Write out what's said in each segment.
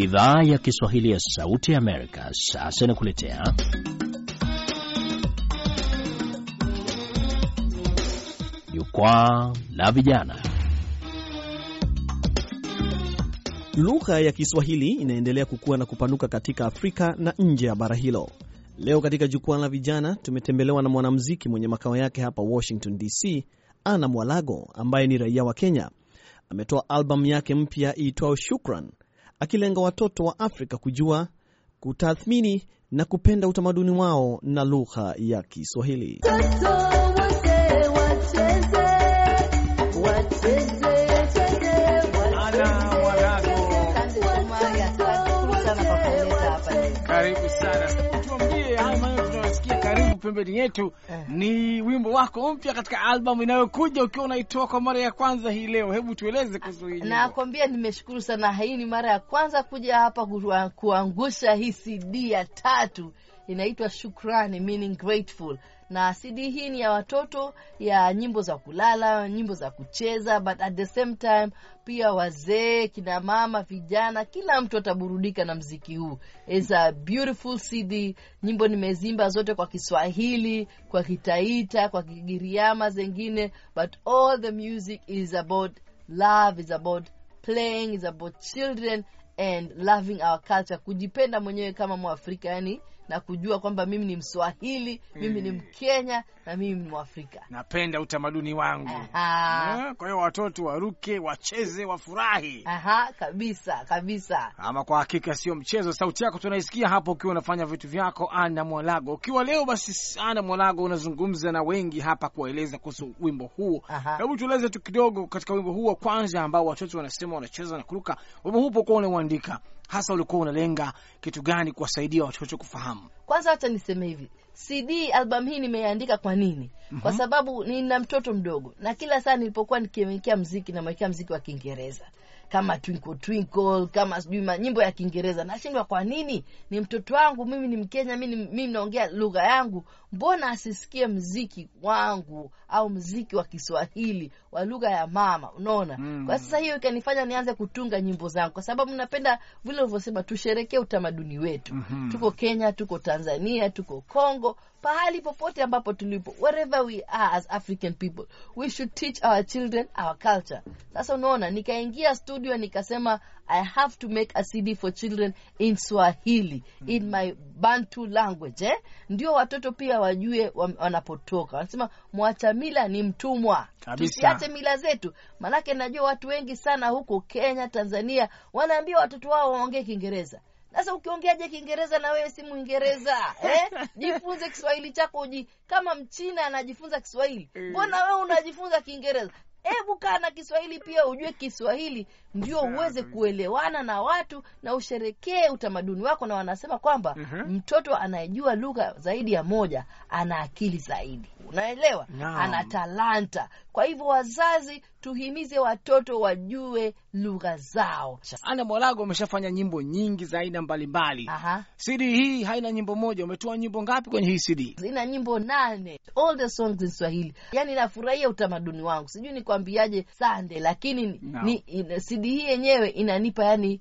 Idhaa ya Kiswahili ya Sauti ya Amerika sasa inakuletea Jukwaa la Vijana. Lugha ya Kiswahili inaendelea kukua na kupanuka katika Afrika na nje ya bara hilo. Leo katika Jukwaa la Vijana tumetembelewa na mwanamuziki mwenye makao yake hapa Washington DC, Ana Mwalago ambaye ni raia wa Kenya. Ametoa albamu yake mpya iitwayo Shukran, akilenga watoto wa Afrika kujua, kutathmini na kupenda utamaduni wao na lugha ya Kiswahili. Pembeni yetu Eh. ni wimbo wako mpya katika albamu inayokuja ukiwa unaitoa kwa mara ya kwanza hii leo. Hebu tueleze kuhusu hii. Nakwambia nimeshukuru sana. Hii ni mara ya kwanza kuja hapa kuangusha hii CD ya tatu, inaitwa Shukrani, meaning grateful. Na CD hii ni ya watoto, ya nyimbo za kulala, nyimbo za kucheza, but at the same time pia wazee, kina mama, vijana, kila mtu ataburudika na mziki huu. It's a beautiful CD. Nyimbo nimezimba zote kwa Kiswahili, kwa Kitaita, kwa Kigiriama zengine, but all the music is about love is about playing is about children and loving our culture kujipenda mwenyewe kama mwafrika yani na kujua kwamba mimi ni mswahili mimi ni mkenya na mimi ni mwafrika Napenda utamaduni wangu. Aha. Kwa hiyo watoto waruke, wacheze, wafurahi. aha kabisa kabisa Ama kwa hakika sio mchezo. Sauti yako tunaisikia hapo ukiwa unafanya vitu vyako, Ana Mwalago. Ukiwa leo basi, Ana Mwalago, unazungumza na wengi hapa kuwaeleza kuhusu wimbo huu. Hebu tueleze tu kidogo katika wimbo huu wa kwanza ambao watoto wanasema wanacheza na kuruka. Wimbo huu upokuwa unauandika, hasa ulikuwa unalenga kitu gani kuwasaidia watoto kufahamu? kwanza hata niseme hivi cd album hii nimeandika kwa nini? Kwa sababu nina mtoto mdogo na kila saa nilipokuwa nikimwekea mziki namwekea mziki wa kiingereza. Kama twinkle twinkle kama sijui nyimbo ya kiingereza. Nashindwa kwa nini? Ni mtoto wangu mimi ni mkenya mimi mimi naongea lugha yangu. Mbona asisikie mziki wangu au mziki wa kiswahili wa lugha ya mama? Unaona? Mm. kwa sasa hiyo ikanifanya nianze kutunga nyimbo zangu. Kwa sababu napenda vile ulivyosema tusherekee utamaduni wetu. Mhm. tuko kenya tuko tanzania tuko congo pahali popote ambapo tulipo wherever we are as african people we should teach our children our culture. Sasa unaona nikaingia studio nikasema i have to make a cd for children in swahili in my bantu language eh? ndio watoto pia wajue wanapotoka. Wanasema mwacha mila ni mtumwa. Tusiache mila zetu. Manake najua watu wengi sana huko kenya tanzania wanaambia watoto wao waongee kiingereza sasa ukiongeaje kiingereza na wewe si mwingereza eh? jifunze kiswahili chako uji kama mchina anajifunza kiswahili mbona wewe unajifunza kiingereza hebu kaa na kiswahili pia ujue kiswahili ndio uweze kuelewana na watu na usherekee utamaduni wako na wanasema kwamba Mhm. mtoto anayejua lugha zaidi ya moja ana akili zaidi unaelewa Naam. ana talanta kwa hivyo wazazi tuhimize watoto wajue lugha zao Ana Mwalago ameshafanya nyimbo nyingi za aina mbalimbali. Aha. CD hii haina nyimbo moja. Umetoa nyimbo ngapi kwenye hii CD? zina nyimbo nane all the songs in swahili yani nafurahia utamaduni wangu sijui nikwambiaje sande lakini No. ni, cd hii yenyewe inanipa yani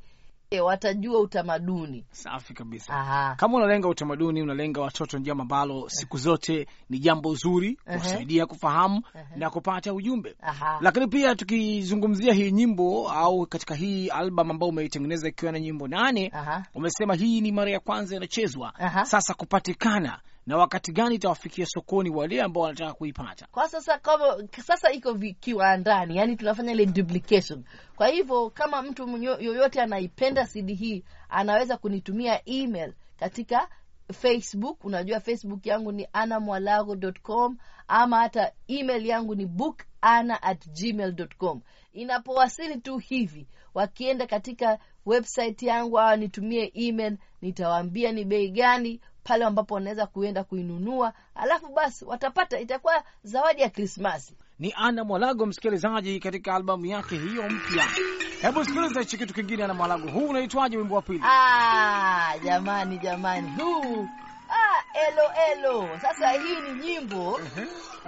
watajua utamaduni Safi kabisa. Aha. Kama unalenga utamaduni, unalenga watoto, ni jambo ambalo siku zote ni jambo zuri kusaidia kufahamu na kupata ujumbe. Aha. Lakini pia tukizungumzia hii nyimbo au katika hii album ambayo umeitengeneza ikiwa na nyimbo nane, Aha. umesema hii ni mara ya kwanza inachezwa. Sasa kupatikana na wakati gani itawafikia sokoni wale ambao wanataka kuipata? kwa sasa kama sasa iko kiwandani yani tunafanya ile duplication. Kwa hivyo kama mtu yoyote anaipenda cd hii anaweza kunitumia email katika facebook. Unajua facebook yangu ni anamwalago.com ama hata email yangu ni bookana at gmail.com inapowasili tu hivi wakienda katika website yangu au nitumie email nitawaambia ni bei gani pale ambapo wanaweza kuenda kuinunua. Alafu basi watapata itakuwa zawadi ya krismasi Ni Ana Mwalago, msikilizaji, katika albamu yake hiyo mpya. Hebu sikiliza hichi kitu kingine, Ana Mwalago. Huu unaitwaje, wimbo wa pili? ah, jamani jamani. Huu. Ah, elo elo. Sasa hii ni nyimbo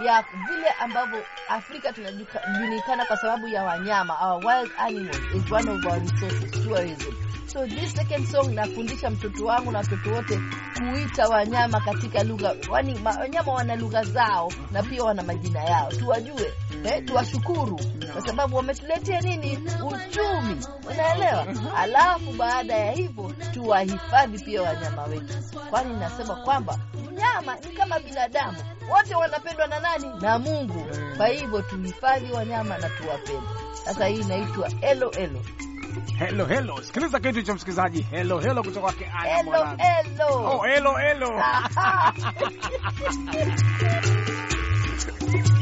ya vile ambavyo afrika tunajulikana kwa sababu ya wanyama. Our wild animals is one of our resources tourism So this second song nafundisha mtoto wangu na watoto wote kuita wanyama katika lugha, kwani wanyama wana lugha zao na pia wana majina yao, tuwajue eh, tuwashukuru kwa sababu wametuletea nini? Uchumi, unaelewa? Alafu baada ya hivyo tuwahifadhi pia wanyama wetu, kwani nasema kwamba mnyama ni kama binadamu, wote wanapendwa na nani? Na Mungu. Kwa hivyo tuhifadhi wanyama na tuwapende. Sasa hii inaitwa elo elo Hello hello, sikiliza kitu hicho msikilizaji. Hello hello kutoka kwake Hello hello. Oh, hello hello.